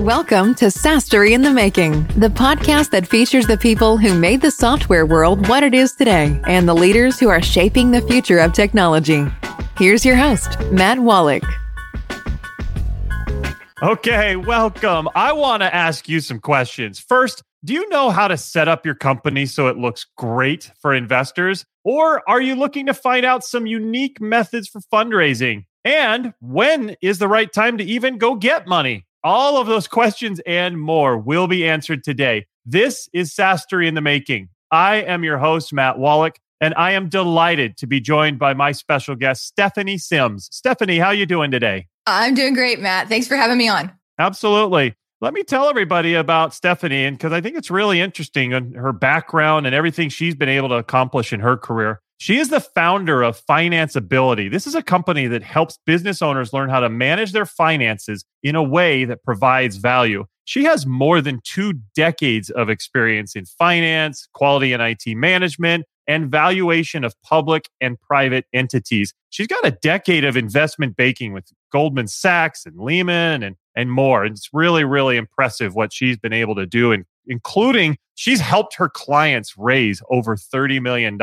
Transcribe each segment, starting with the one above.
Welcome to SaaStory in the Making, the podcast that features the people who made the software world what it is today and the leaders who are shaping the future of technology. Here's your host, Matt Wallach. Okay, welcome. I want to ask you some questions. First, do you know how to set up your company so it looks great for investors? Or are you looking to find out some unique methods for fundraising? And when is the right time to even go get money? All of those questions and more will be answered today. This is SaaStory in the Making. I am your host, Matt Wallach, and I am delighted to be joined by my special guest, Stephanie Sims. Stephanie, how you doing today? I'm doing great, Matt. Thanks for having me on. Absolutely. Let me tell everybody about Stephanie, and because I think it's really interesting and her background and everything she's been able to accomplish in her career. She is the founder of Financeability. This is a company that helps business owners learn how to manage their finances in a way that provides value. She has more than two decades of experience in finance, quality and IT management, and valuation of public and private entities. She's got a decade of investment banking with Goldman Sachs and Lehman and, and more. It's really, really impressive what she's been able to do, and including she's helped her clients raise over $30 million.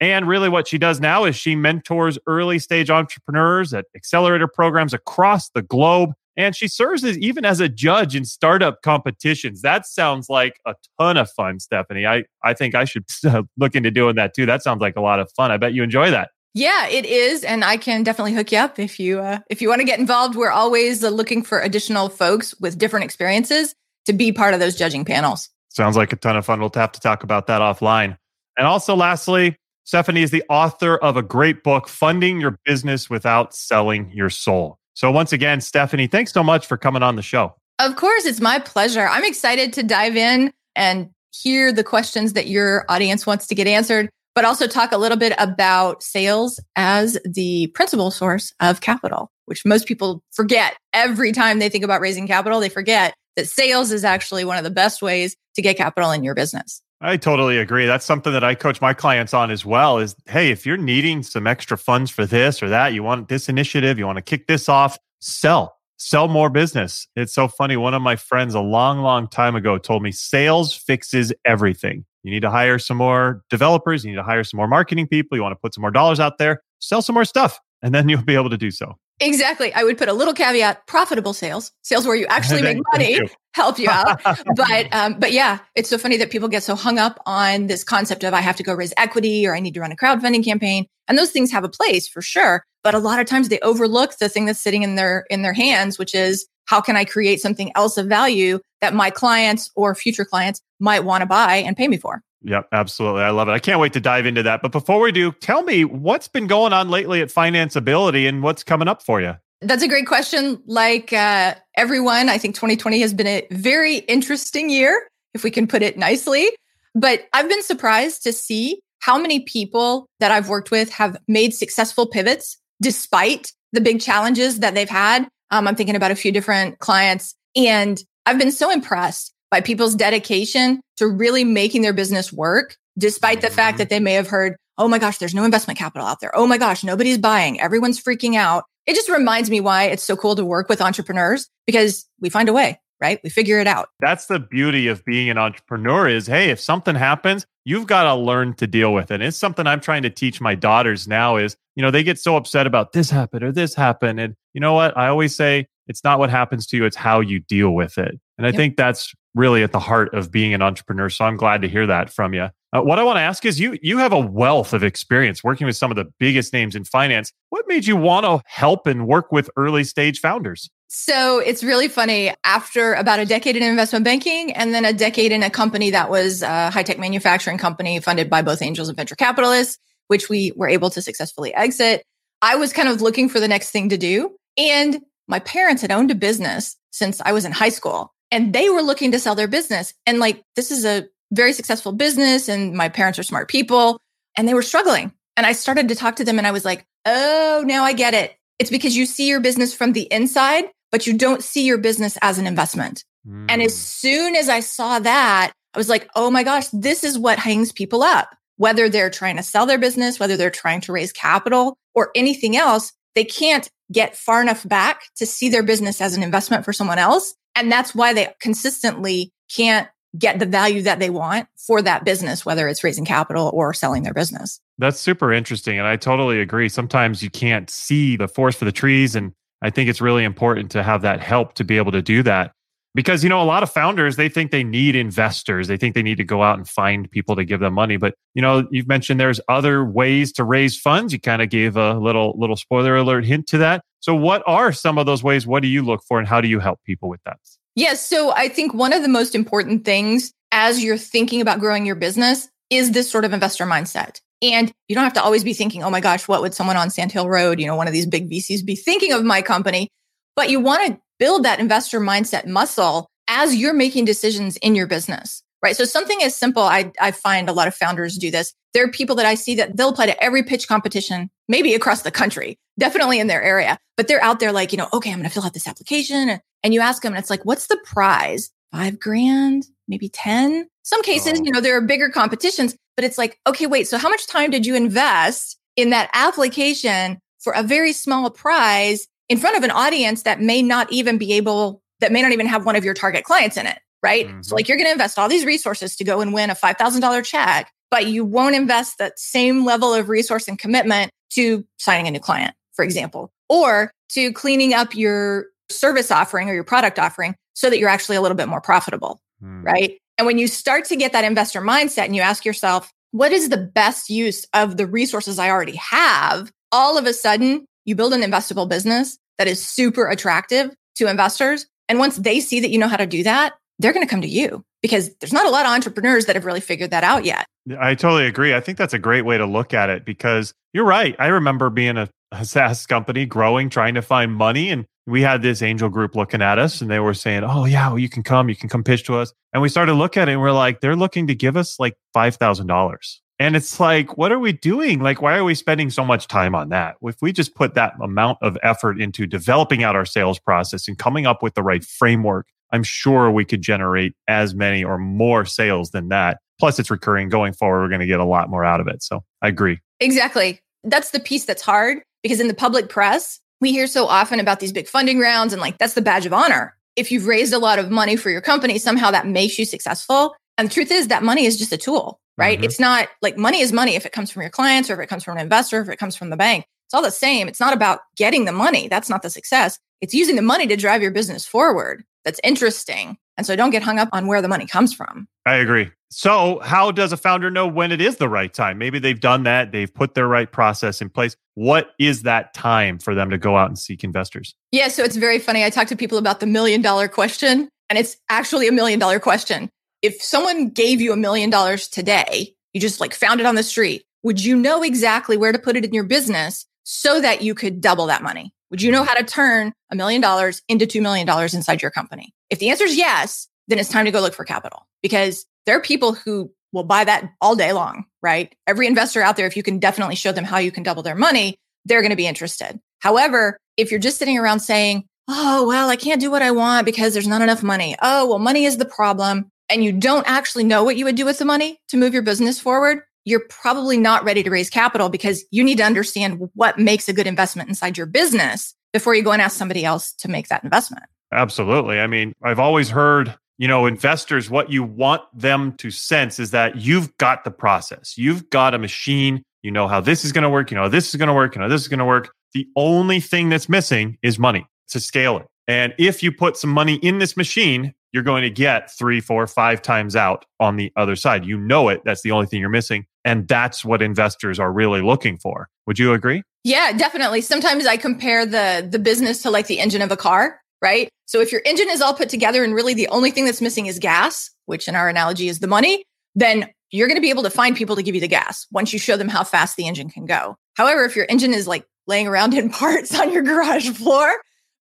And really, what she does now is she mentors early stage entrepreneurs at accelerator programs across the globe and she serves as even as a judge in startup competitions. That sounds like a ton of fun, Stephanie. I, I think I should look into doing that too. That sounds like a lot of fun. I bet you enjoy that. Yeah, it is, and I can definitely hook you up if you uh, if you want to get involved. We're always uh, looking for additional folks with different experiences to be part of those judging panels. Sounds like a ton of fun. We'll have to talk about that offline. And also, lastly, Stephanie is the author of a great book, Funding Your Business Without Selling Your Soul. So, once again, Stephanie, thanks so much for coming on the show. Of course, it's my pleasure. I'm excited to dive in and hear the questions that your audience wants to get answered, but also talk a little bit about sales as the principal source of capital, which most people forget every time they think about raising capital. They forget that sales is actually one of the best ways to get capital in your business. I totally agree. That's something that I coach my clients on as well is hey, if you're needing some extra funds for this or that, you want this initiative, you want to kick this off, sell. Sell more business. It's so funny. One of my friends a long, long time ago told me sales fixes everything. You need to hire some more developers. You need to hire some more marketing people. You want to put some more dollars out there, sell some more stuff, and then you'll be able to do so. Exactly. I would put a little caveat: profitable sales, sales where you actually make money, you. help you out. but um, but yeah, it's so funny that people get so hung up on this concept of I have to go raise equity or I need to run a crowdfunding campaign, and those things have a place for sure. But a lot of times they overlook the thing that's sitting in their in their hands, which is how can I create something else of value that my clients or future clients might want to buy and pay me for. Yep, absolutely. I love it. I can't wait to dive into that. But before we do, tell me what's been going on lately at Financeability and what's coming up for you? That's a great question. Like uh, everyone, I think 2020 has been a very interesting year, if we can put it nicely. But I've been surprised to see how many people that I've worked with have made successful pivots despite the big challenges that they've had. Um, I'm thinking about a few different clients, and I've been so impressed by people's dedication to really making their business work, despite the fact mm-hmm. that they may have heard, oh my gosh, there's no investment capital out there. Oh my gosh, nobody's buying. Everyone's freaking out. It just reminds me why it's so cool to work with entrepreneurs because we find a way, right? We figure it out. That's the beauty of being an entrepreneur is, hey, if something happens, you've got to learn to deal with it. And it's something I'm trying to teach my daughters now is, you know, they get so upset about this happened or this happened. And you know what? I always say it's not what happens to you, it's how you deal with it. And I yep. think that's really at the heart of being an entrepreneur. So I'm glad to hear that from you. Uh, what I want to ask is you you have a wealth of experience working with some of the biggest names in finance. What made you want to help and work with early stage founders? So it's really funny. After about a decade in investment banking and then a decade in a company that was a high tech manufacturing company funded by both angels and venture capitalists, which we were able to successfully exit, I was kind of looking for the next thing to do. And my parents had owned a business since I was in high school and they were looking to sell their business. And like, this is a very successful business and my parents are smart people and they were struggling. And I started to talk to them and I was like, oh, now I get it. It's because you see your business from the inside, but you don't see your business as an investment. Mm. And as hmm. soon as I saw that, I was like, oh my gosh, this is what hangs people up. Whether they're trying to sell their business, whether they're trying to raise capital or anything else, they can't get far enough back to see their business as an investment for someone else And that's why they consistently can't get the value that they want for that business, whether it's raising capital or selling their business. That's super interesting. And I totally agree. Sometimes you can't see the forest for the trees. And I think it's really important to have that help to be able to do that. Because, you know, a lot of founders, they think they need investors. They think they need to go out and find people to give them money. But, you know, you've mentioned there's other ways to raise funds. You kind of gave a little, little spoiler alert hint to that. So what are some of those ways? What do you look for and how do you help people with that? Yes. So I think one of the most important things as you're thinking about growing your business is this sort of investor mindset. And you don't have to always be thinking, oh my gosh, what would someone on Sand Hill Road, you know, one of these big VCs be thinking of my company? But you want to build that investor mindset muscle as you're making decisions in your business, right? So something as simple, I, I find a lot of founders do this. There are people that I see that they'll apply to every pitch competition, maybe across the country, definitely in their area, but they're out there like, you know, okay, I'm going to fill out this application. And you ask them and it's like, what's the prize? Five grand, maybe 10. Some cases, oh. you know, there are bigger competitions, but it's like, okay, wait, so how much time did you invest in that application for a very small prize in front of an audience that may not even be able, that may not even have one of your target clients in it? Right. Mm-hmm. So, like, you're going to invest all these resources to go and win a $5,000 check, but you won't invest that same level of resource and commitment to signing a new client, for example, or to cleaning up your service offering or your product offering so that you're actually a little bit more profitable. Mm. Right. And when you start to get that investor mindset and you ask yourself, what is the best use of the resources I already have? All of a sudden, you build an investable business that is super attractive to investors. And once they see that you know how to do that, they're going to come to you because there's not a lot of entrepreneurs that have really figured that out yet. I totally agree. I think that's a great way to look at it because you're right. I remember being a, a SaaS company growing, trying to find money. And we had this angel group looking at us and they were saying, Oh, yeah, well, you can come, you can come pitch to us. And we started looking at it and we're like, they're looking to give us like $5,000. And it's like, what are we doing? Like, why are we spending so much time on that? If we just put that amount of effort into developing out our sales process and coming up with the right framework, I'm sure we could generate as many or more sales than that. Plus, it's recurring going forward. We're going to get a lot more out of it. So I agree. Exactly. That's the piece that's hard because in the public press, we hear so often about these big funding rounds and like that's the badge of honor. If you've raised a lot of money for your company, somehow that makes you successful. And the truth is that money is just a tool, right? Mm-hmm. It's not like money is money if it comes from your clients or if it comes from an investor, if it comes from the bank. It's all the same. It's not about getting the money. That's not the success. It's using the money to drive your business forward. That's interesting. And so don't get hung up on where the money comes from. I agree. So, how does a founder know when it is the right time? Maybe they've done that, they've put their right process in place. What is that time for them to go out and seek investors? Yeah, so it's very funny. I talk to people about the million dollar question, and it's actually a million dollar question. If someone gave you a million dollars today, you just like found it on the street, would you know exactly where to put it in your business so that you could double that money? Would you know mm-hmm. how to turn a million dollars into $2 million inside your company? If the answer is yes, then it's time to go look for capital because there are people who will buy that all day long, right? Every investor out there, if you can definitely show them how you can double their money, they're going to be interested. However, if you're just sitting around saying, oh, well, I can't do what I want because there's not enough money. Oh, well, money is the problem. And you don't actually know what you would do with the money to move your business forward, you're probably not ready to raise capital because you need to understand what makes a good investment inside your business before you go and ask somebody else to make that investment. Absolutely. I mean, I've always heard you know, investors, what you want them to sense is that you've got the process. You've got a machine. You know how this is going to work. You know, this is going to work. You know, this is going to work. The only thing that's missing is money to scale it. And if you put some money in this machine, you're going to get three, four, five times out on the other side. You know it. That's the only thing you're missing. And that's what investors are really looking for. Would you agree? Yeah, definitely. Sometimes I compare the the business to like the engine of a car right? So if your engine is all put together and really the only thing that's missing is gas, which in our analogy is the money, then you're going to be able to find people to give you the gas once you show them how fast the engine can go. However, if your engine is like laying around in parts on your garage floor,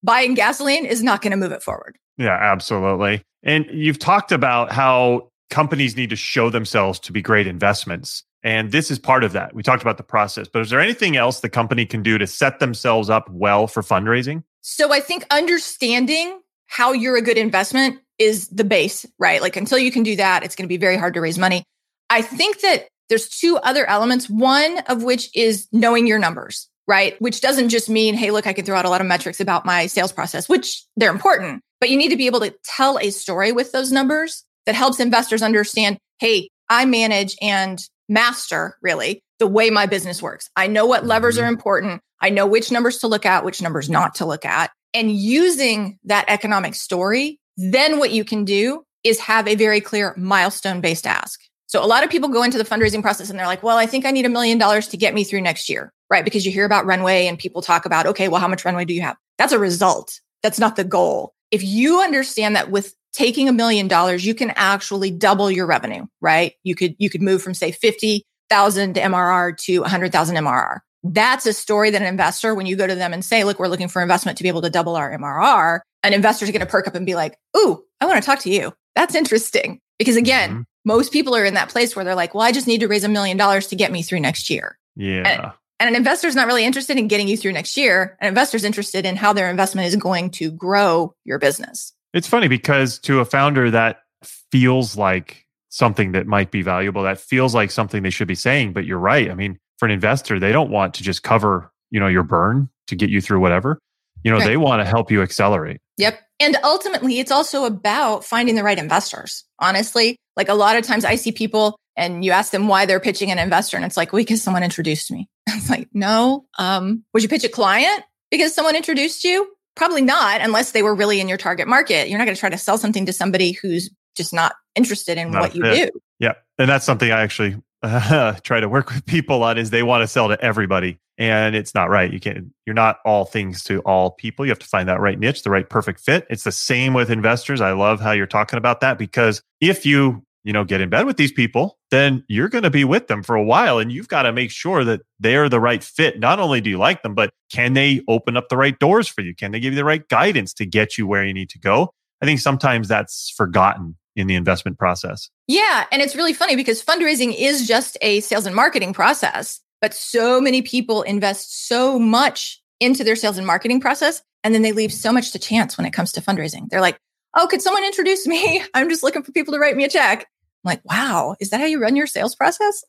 buying gasoline is not going to move it forward. Yeah, absolutely. And you've talked about how companies need to show themselves to be great investments. And this is part of that. We talked about the process, but is there anything else the company can do to set themselves up well for fundraising? So I think understanding how you're a good investment is the base, right? Like until you can do that, it's going to be very hard to raise money. I think that there's two other elements, one of which is knowing your numbers, right? Which doesn't just mean, hey, look, I can throw out a lot of metrics about my sales process, which they're important. But you need to be able to tell a story with those numbers that helps investors understand, hey, I manage and master really the way my business works. I know what levers are mm-hmm. important. I know which numbers to look at, which numbers not to look at. And using that economic story, then what you can do is have a very clear milestone based ask. So a lot of people go into the fundraising process and they're like, well, I think I need a million dollars to get me through next year, right? Because you hear about runway and people talk about, okay, well, how much runway do you have? That's a result. That's not the goal. If you understand that with taking a million dollars, you can actually double your revenue, right? You could, you could move from say 50,000 MRR to 100,000 MRR. That's a story that an investor, when you go to them and say, look, we're looking for investment to be able to double our MRR, an investor's going to perk up and be like, ooh, I want to talk to you. That's interesting. Because again, mm-hmm. most people are in that place where they're like, well, I just need to raise a million dollars to get me through next year. Yeah. And, and an investor's not really interested in getting you through next year. An investor's interested in how their investment is going to grow your business. It's funny because to a founder, that feels like something that might be valuable. That feels like something they should be saying. But you're right. I mean, for an investor, they don't want to just cover, you know, your burn to get you through whatever. You know, right. they want to help you accelerate. Yep. And ultimately, it's also about finding the right investors. Honestly, like a lot of times I see people and you ask them why they're pitching an investor and it's like, well, because someone introduced me. It's like, no. Um, would you pitch a client because someone introduced you? Probably not, unless they were really in your target market. You're not going to try to sell something to somebody who's just not interested in not what you do. Yeah. And that's something I actually uh, try to work with people on is they want to sell to everybody and it's not right you can't you're not all things to all people you have to find that right niche the right perfect fit it's the same with investors i love how you're talking about that because if you you know get in bed with these people then you're going to be with them for a while and you've got to make sure that they're the right fit not only do you like them but can they open up the right doors for you can they give you the right guidance to get you where you need to go i think sometimes that's forgotten in the investment process. Yeah. And it's really funny because fundraising is just a sales and marketing process, but so many people invest so much into their sales and marketing process. And then they leave so much to chance when it comes to fundraising. They're like, oh, could someone introduce me? I'm just looking for people to write me a check. I'm like, wow, is that how you run your sales process?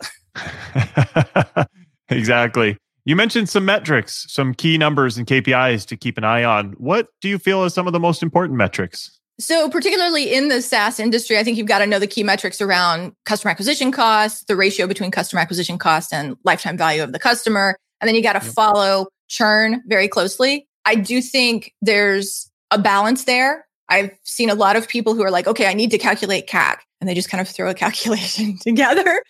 exactly. You mentioned some metrics, some key numbers and KPIs to keep an eye on. What do you feel is some of the most important metrics? So, particularly in the SaaS industry, I think you've got to know the key metrics around customer acquisition costs, the ratio between customer acquisition cost and lifetime value of the customer. And then you got to yep. follow churn very closely. I do think there's a balance there. I've seen a lot of people who are like, okay, I need to calculate CAC, and they just kind of throw a calculation together.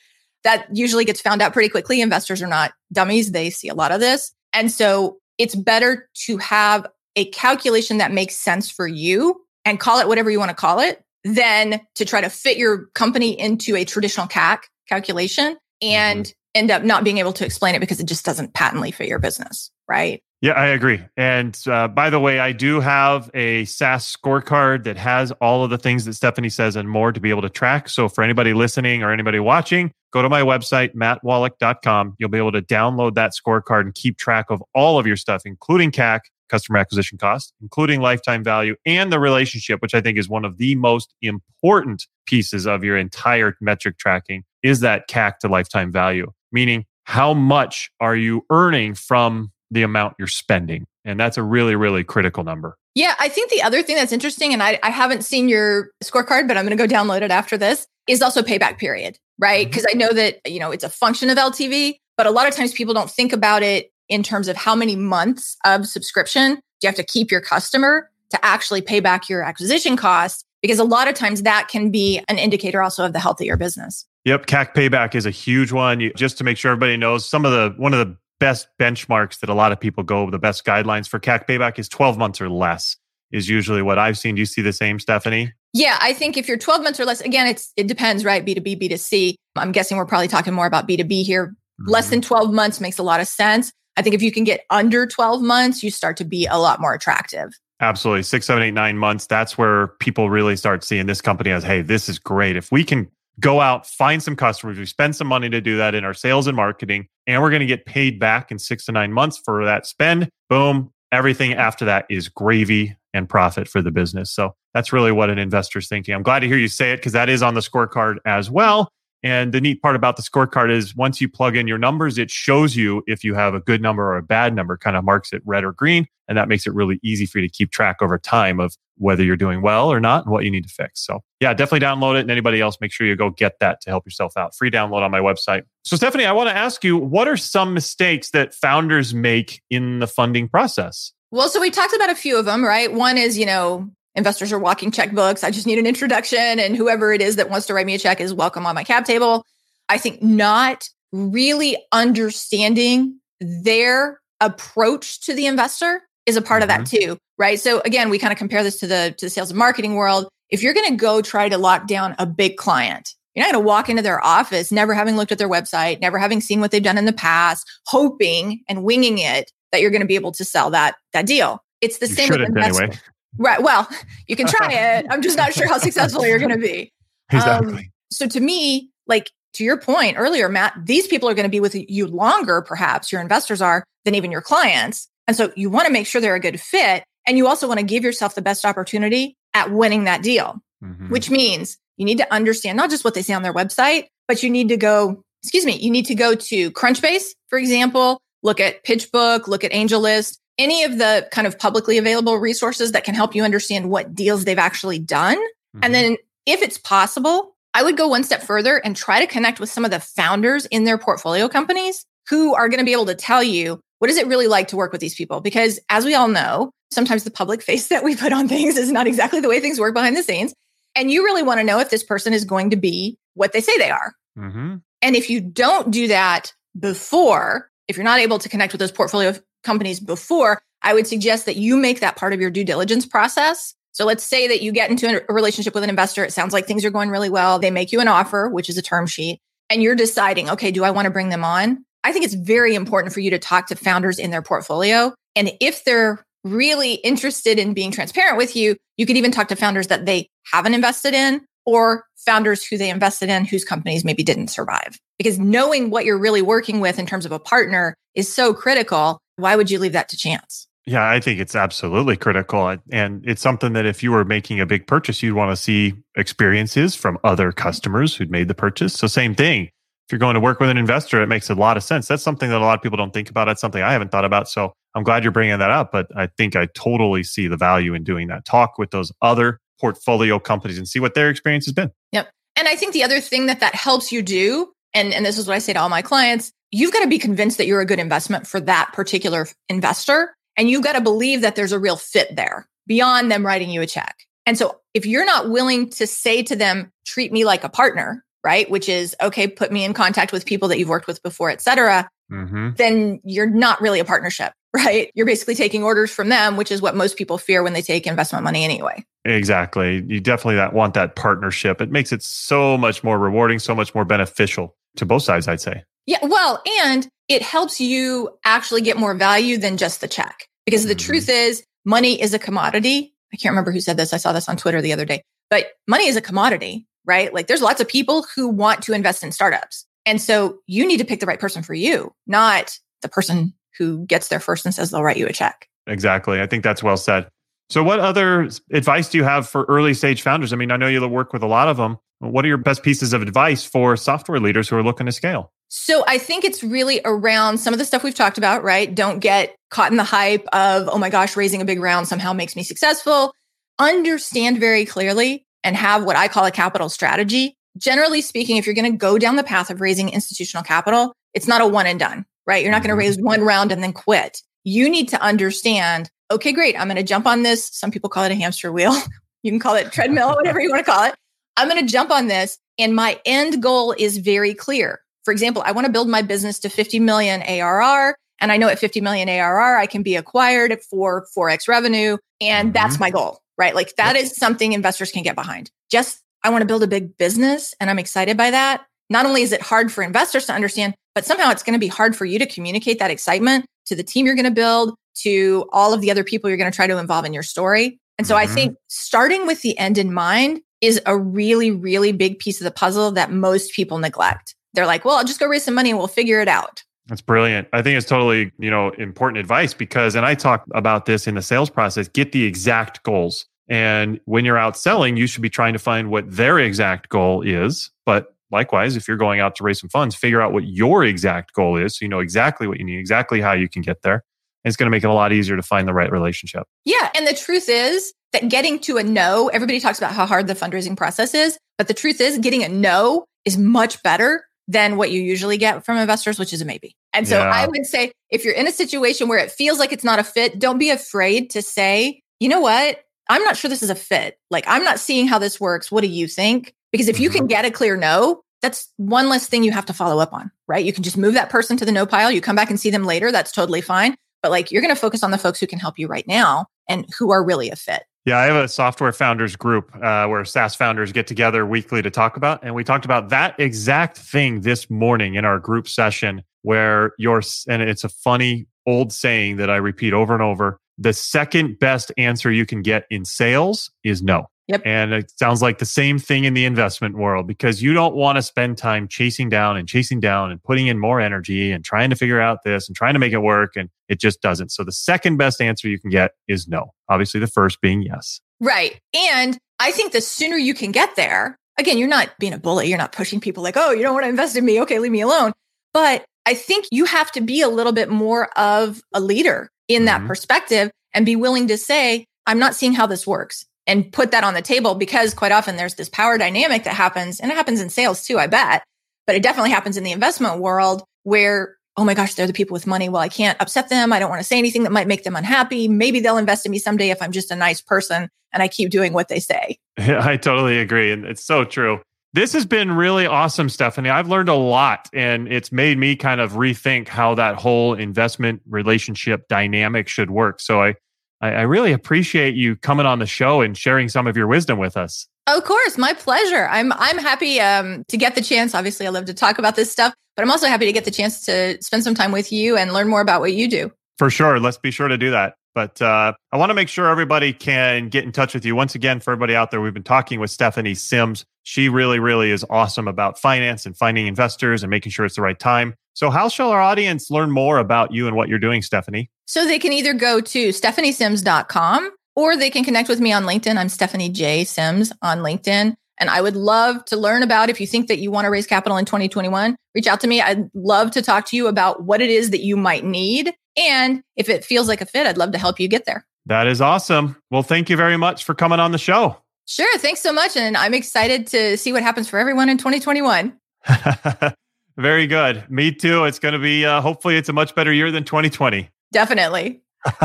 That usually gets found out pretty quickly. Investors are not dummies, they see a lot of this. And so it's better to have a calculation that makes sense for you and call it whatever you want to call it than to try to fit your company into a traditional CAC calculation and mm-hmm. end up not being able to explain it because it just doesn't patently fit your business, right? Yeah, I agree. And uh, by the way, I do have a SaaS scorecard that has all of the things that Stephanie says and more to be able to track. So for anybody listening or anybody watching, go to my website, mattwallach.com. You'll be able to download that scorecard and keep track of all of your stuff, including CAC, customer acquisition cost, including lifetime value and the relationship, which I think is one of the most important pieces of your entire metric tracking, is that CAC to lifetime value, meaning how much are you earning from the amount you're spending? And that's a really, really critical number. Yeah, I think the other thing that's interesting, and I, I haven't seen your scorecard, but I'm going to go download it after this, is also payback period, right? Because mm-hmm. I know that, you know, it's a function of LTV, but a lot of times people don't think about it in terms of how many months of subscription do you have to keep your customer to actually pay back your acquisition costs? Because a lot of times that can be an indicator also of the health of your business. Yep, CAC payback is a huge one. You, just to make sure everybody knows, some of the one of the best benchmarks that a lot of people go, the best guidelines for CAC payback is 12 months or less is usually what I've seen. Do you see the same, Stephanie? Yeah, I think if you're 12 months or less, again, it's it depends, right? B2B, B2C. I'm guessing we're probably talking more about B2B here. Mm-hmm. Less than 12 months makes a lot of sense. I think if you can get under 12 months, you start to be a lot more attractive. Absolutely. Six, seven, eight, nine months. That's where people really start seeing this company as, hey, this is great. If we can go out, find some customers, we spend some money to do that in our sales and marketing, and we're going to get paid back in six to nine months for that spend. Boom. Everything after that is gravy and profit for the business. So that's really what an investor's thinking. I'm glad to hear you say it because that is on the scorecard as well. And the neat part about the scorecard is once you plug in your numbers, it shows you if you have a good number or a bad number, kind of marks it red or green. And that makes it really easy for you to keep track over time of whether you're doing well or not and what you need to fix. So, yeah, definitely download it. And anybody else, make sure you go get that to help yourself out. Free download on my website. So, Stephanie, I want to ask you what are some mistakes that founders make in the funding process? Well, so we talked about a few of them, right? One is, you know, investors are walking checkbooks. I just need an introduction, and whoever it is that wants to write me a check is welcome on my cap table. I think not really understanding their approach to the investor is a part mm-hmm. of that mm-hmm. too, right? So again, we kind of compare this to the to the sales and marketing world. If you're going to go try to lock down a big client, you're not going to walk into their office never having looked at their website, never having seen what they've done in the past, hoping and winging it that you're going to be able to sell that that deal. It's the you same with investment. Anyway. Right. Well, you can try it. I'm just not sure how successful you're going to be. Exactly. Um, so to me, like to your point earlier, Matt, these people are going to be with you longer, perhaps your investors are than even your clients. And so you want to make sure they're a good fit. And you also want to give yourself the best opportunity at winning that deal, mm-hmm. which means you need to understand not just what they say on their website, but you need to go, excuse me, you need to go to Crunchbase, for example, look at PitchBook, look at AngelList, any of the kind of publicly available resources that can help you understand what deals they've actually done. Mm-hmm. And then if it's possible, I would go one step further and try to connect with some of the founders in their portfolio companies who are going to be able to tell you what is it really like to work with these people? Because as we all know, sometimes the public face that we put on things is not exactly the way things work behind the scenes. And you really want to know if this person is going to be what they say they are. Mm-hmm. And if you don't do that before, if you're not able to connect with those portfolio companies before, I would suggest that you make that part of your due diligence process. So let's say that you get into a relationship with an investor. It sounds like things are going really well. They make you an offer, which is a term sheet, and you're deciding, okay, do I want to bring them on? I think it's very important for you to talk to founders in their portfolio. And if they're really interested in being transparent with you, you could even talk to founders that they haven't invested in or founders who they invested in whose companies maybe didn't survive. Because knowing what you're really working with in terms of a partner is so critical. Why would you leave that to chance? Yeah, I think it's absolutely critical. And it's something that if you were making a big purchase, you'd want to see experiences from other customers who'd made the purchase. So, same thing. If you're going to work with an investor, it makes a lot of sense. That's something that a lot of people don't think about. That's something I haven't thought about. So, I'm glad you're bringing that up. But I think I totally see the value in doing that. Talk with those other portfolio companies and see what their experience has been. Yep. And I think the other thing that that helps you do, and, and this is what I say to all my clients, you've got to be convinced that you're a good investment for that particular investor. And you've got to believe that there's a real fit there beyond them writing you a check. And so if you're not willing to say to them, treat me like a partner, right? Which is, okay, put me in contact with people that you've worked with before, et cetera, mm-hmm. then you're not really a partnership, right? You're basically taking orders from them, which is what most people fear when they take investment money anyway. Exactly. You definitely want that partnership. It makes it so much more rewarding, so much more beneficial to both sides, I'd say. Yeah. Well, and it helps you actually get more value than just the check. Because the mm-hmm. truth is, money is a commodity. I can't remember who said this. I saw this on Twitter the other day, but money is a commodity, right? Like there's lots of people who want to invest in startups. And so you need to pick the right person for you, not the person who gets there first and says they'll write you a check. Exactly. I think that's well said. So, what other advice do you have for early stage founders? I mean, I know you work with a lot of them. What are your best pieces of advice for software leaders who are looking to scale? So, I think it's really around some of the stuff we've talked about, right? Don't get caught in the hype of, oh my gosh, raising a big round somehow makes me successful. Understand very clearly and have what I call a capital strategy. Generally speaking, if you're going to go down the path of raising institutional capital, it's not a one and done, right? You're not going to mm-hmm. raise one round and then quit. You need to understand okay, great. I'm going to jump on this. Some people call it a hamster wheel. you can call it treadmill, whatever you want to call it. I'm going to jump on this. And my end goal is very clear. For example, I want to build my business to 50 million ARR. And I know at 50 million ARR, I can be acquired for 4x revenue. And mm-hmm. that's my goal, right? Like that yep. is something investors can get behind. Just, I want to build a big business and I'm excited by that. Not only is it hard for investors to understand, but somehow it's going to be hard for you to communicate that excitement to the team you're going to build, to all of the other people you're going to try to involve in your story. And so mm-hmm. I think starting with the end in mind is a really, really big piece of the puzzle that most people neglect. They're like, well, I'll just go raise some money and we'll figure it out. That's brilliant. I think it's totally, you know, important advice because, and I talk about this in the sales process, get the exact goals. And when you're out selling, you should be trying to find what their exact goal is. But likewise, if you're going out to raise some funds, figure out what your exact goal is. So you know exactly what you need, exactly how you can get there. And it's going to make it a lot easier to find the right relationship. Yeah. And the truth is that getting to a no, everybody talks about how hard the fundraising process is, but the truth is getting a no is much better than what you usually get from investors, which is a maybe. And so yeah. I would say if you're in a situation where it feels like it's not a fit, don't be afraid to say, you know what? I'm not sure this is a fit. Like, I'm not seeing how this works. What do you think? Because if you can mm-hmm. get a clear no, that's one less thing you have to follow up on, right? You can just move that person to the no pile. You come back and see them later. That's totally fine. But like, you're going to focus on the folks who can help you right now and who are really a fit. Yeah, I have a software founders group uh, where SaaS founders get together weekly to talk about, and we talked about that exact thing this morning in our group session. Where your and it's a funny old saying that I repeat over and over: the second best answer you can get in sales is no. Yep. And it sounds like the same thing in the investment world because you don't want to spend time chasing down and chasing down and putting in more energy and trying to figure out this and trying to make it work. And it just doesn't. So the second best answer you can get is no. Obviously, the first being yes. Right. And I think the sooner you can get there, again, you're not being a bully. You're not pushing people like, oh, you don't want to invest in me. Okay, leave me alone. But I think you have to be a little bit more of a leader in that mm-hmm. perspective and be willing to say, I'm not seeing how this works and put that on the table because quite often there's this power dynamic that happens and it happens in sales too, I bet, but it definitely happens in the investment world where, oh my gosh, they're the people with money. Well, I can't upset them. I don't want to say anything that might make them unhappy. Maybe they'll invest in me someday if I'm just a nice person and I keep doing what they say. I totally agree. And it's so true. This has been really awesome, Stephanie. I've learned a lot and it's made me kind of rethink how that whole investment relationship dynamic should work. So I I, I really appreciate you coming on the show and sharing some of your wisdom with us. Of course, my pleasure. I'm I'm happy um, to get the chance. Obviously, I love to talk about this stuff, but I'm also happy to get the chance to spend some time with you and learn more about what you do. For sure, let's be sure to do that. But uh, I want to make sure everybody can get in touch with you. Once again, for everybody out there, we've been talking with Stephanie Sims. She really, really is awesome about finance and finding investors and making sure it's the right time. So, how shall our audience learn more about you and what you're doing, Stephanie? So, they can either go to stephaniesims.com or they can connect with me on LinkedIn. I'm Stephanie J. Sims on LinkedIn. And I would love to learn about if you think that you want to raise capital in 2021, reach out to me. I'd love to talk to you about what it is that you might need. And if it feels like a fit, I'd love to help you get there. That is awesome. Well, thank you very much for coming on the show. Sure. Thanks so much. And I'm excited to see what happens for everyone in 2021. Very good. Me too. It's going to be, uh, hopefully, it's a much better year than 2020. Definitely.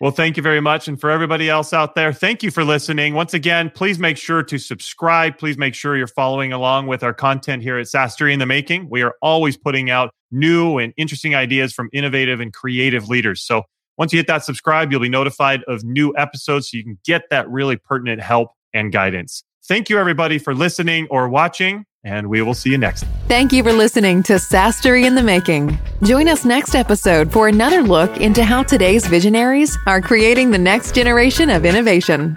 well, thank you very much. And for everybody else out there, thank you for listening. Once again, please make sure to subscribe. Please make sure you're following along with our content here at SaaStory in the Making. We are always putting out new and interesting ideas from innovative and creative leaders. So once you hit that subscribe, you'll be notified of new episodes so you can get that really pertinent help and guidance. Thank you, everybody, for listening or watching, and we will see you next. Thank you for listening to SaaStory in the Making. Join us next episode for another look into how today's visionaries are creating the next generation of innovation.